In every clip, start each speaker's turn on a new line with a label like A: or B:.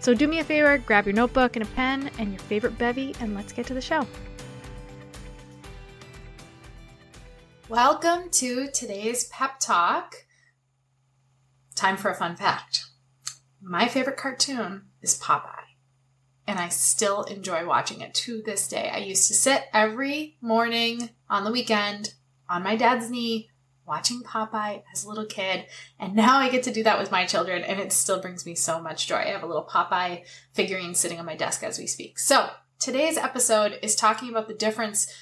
A: So do me a favor, grab your notebook and a pen and your favorite bevy, and let's get to the show. Welcome to today's pep talk. Time for a fun fact. My favorite cartoon is Popeye, and I still enjoy watching it to this day. I used to sit every morning on the weekend on my dad's knee watching Popeye as a little kid, and now I get to do that with my children, and it still brings me so much joy. I have a little Popeye figurine sitting on my desk as we speak. So, today's episode is talking about the difference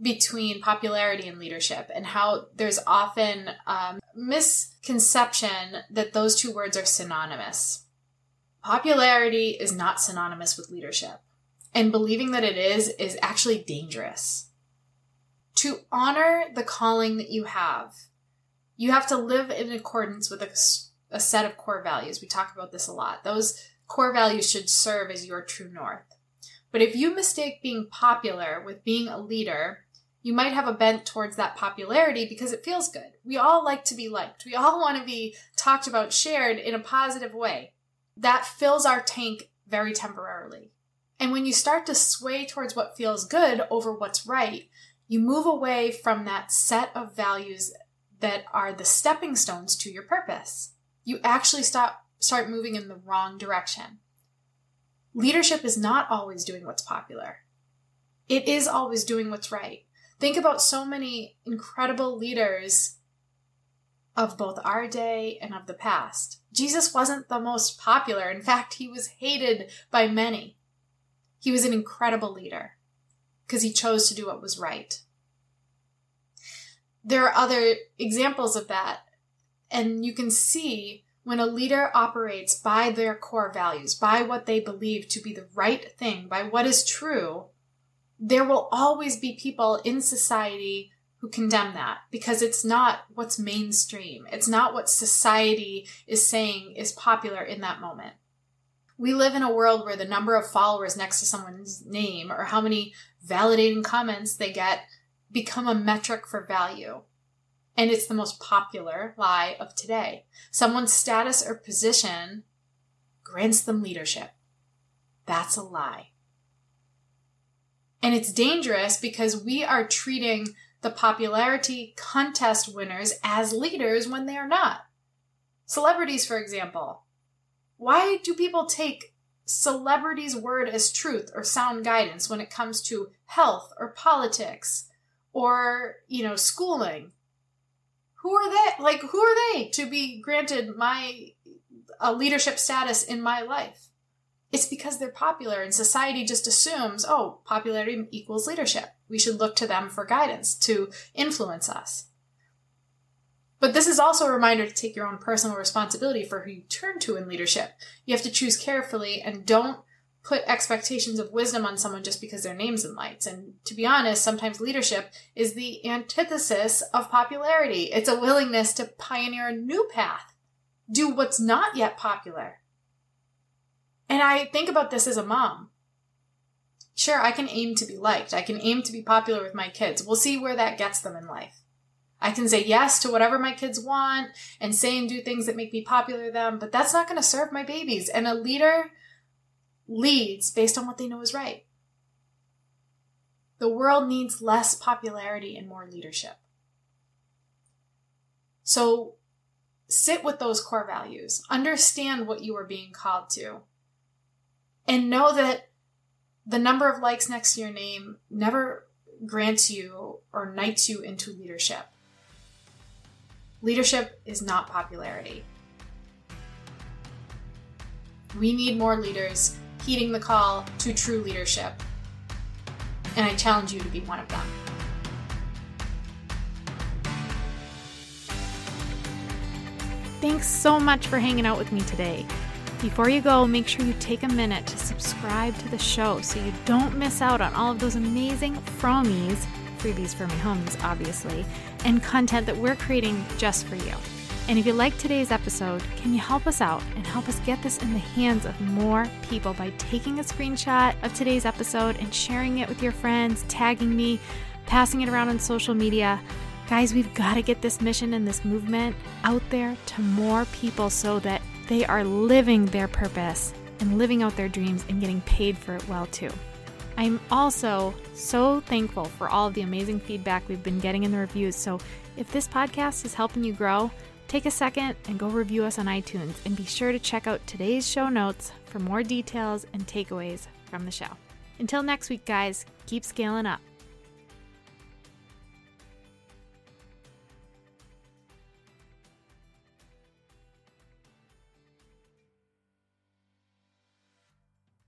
A: between popularity and leadership and how there's often um, misconception that those two words are synonymous. Popularity is not synonymous with leadership, and believing that it is is actually dangerous. To honor the calling that you have, you have to live in accordance with a, a set of core values. We talk about this a lot. Those core values should serve as your true north. But if you mistake being popular with being a leader, you might have a bent towards that popularity because it feels good. We all like to be liked. We all want to be talked about, shared in a positive way. That fills our tank very temporarily. And when you start to sway towards what feels good over what's right, you move away from that set of values that are the stepping stones to your purpose. You actually stop start moving in the wrong direction. Leadership is not always doing what's popular. It is always doing what's right. Think about so many incredible leaders of both our day and of the past. Jesus wasn't the most popular. In fact, he was hated by many. He was an incredible leader because he chose to do what was right. There are other examples of that, and you can see when a leader operates by their core values, by what they believe to be the right thing, by what is true, there will always be people in society who condemn that because it's not what's mainstream. It's not what society is saying is popular in that moment. We live in a world where the number of followers next to someone's name or how many validating comments they get become a metric for value. And it's the most popular lie of today. Someone's status or position grants them leadership. That's a lie. And it's dangerous because we are treating the popularity contest winners as leaders when they are not. Celebrities, for example. Why do people take celebrities' word as truth or sound guidance when it comes to health or politics or, you know, schooling? Who are they? Like, who are they to be granted my a leadership status in my life? It's because they're popular and society just assumes, oh, popularity equals leadership. We should look to them for guidance to influence us. But this is also a reminder to take your own personal responsibility for who you turn to in leadership. You have to choose carefully and don't put expectations of wisdom on someone just because their name's in lights. And to be honest, sometimes leadership is the antithesis of popularity. It's a willingness to pioneer a new path, do what's not yet popular, and I think about this as a mom. Sure, I can aim to be liked. I can aim to be popular with my kids. We'll see where that gets them in life. I can say yes to whatever my kids want and say and do things that make me popular to them, but that's not going to serve my babies. And a leader leads based on what they know is right. The world needs less popularity and more leadership. So sit with those core values, understand what you are being called to, and know that the number of likes next to your name never grants you or knights you into leadership. Leadership is not popularity. We need more leaders heeding the call to true leadership. And I challenge you to be one of them.
B: Thanks so much for hanging out with me today. Before you go, make sure you take a minute to subscribe to the show so you don't miss out on all of those amazing fromies, freebies for my homies, obviously, and content that we're creating just for you. And if you like today's episode, can you help us out and help us get this in the hands of more people by taking a screenshot of today's episode and sharing it with your friends, tagging me, passing it around on social media? Guys, we've got to get this mission and this movement out there to more people so that they are living their purpose and living out their dreams and getting paid for it well too. I'm also so thankful for all of the amazing feedback we've been getting in the reviews. So if this podcast is helping you grow, take a second and go review us on iTunes and be sure to check out today's show notes for more details and takeaways from the show. Until next week, guys, keep scaling up.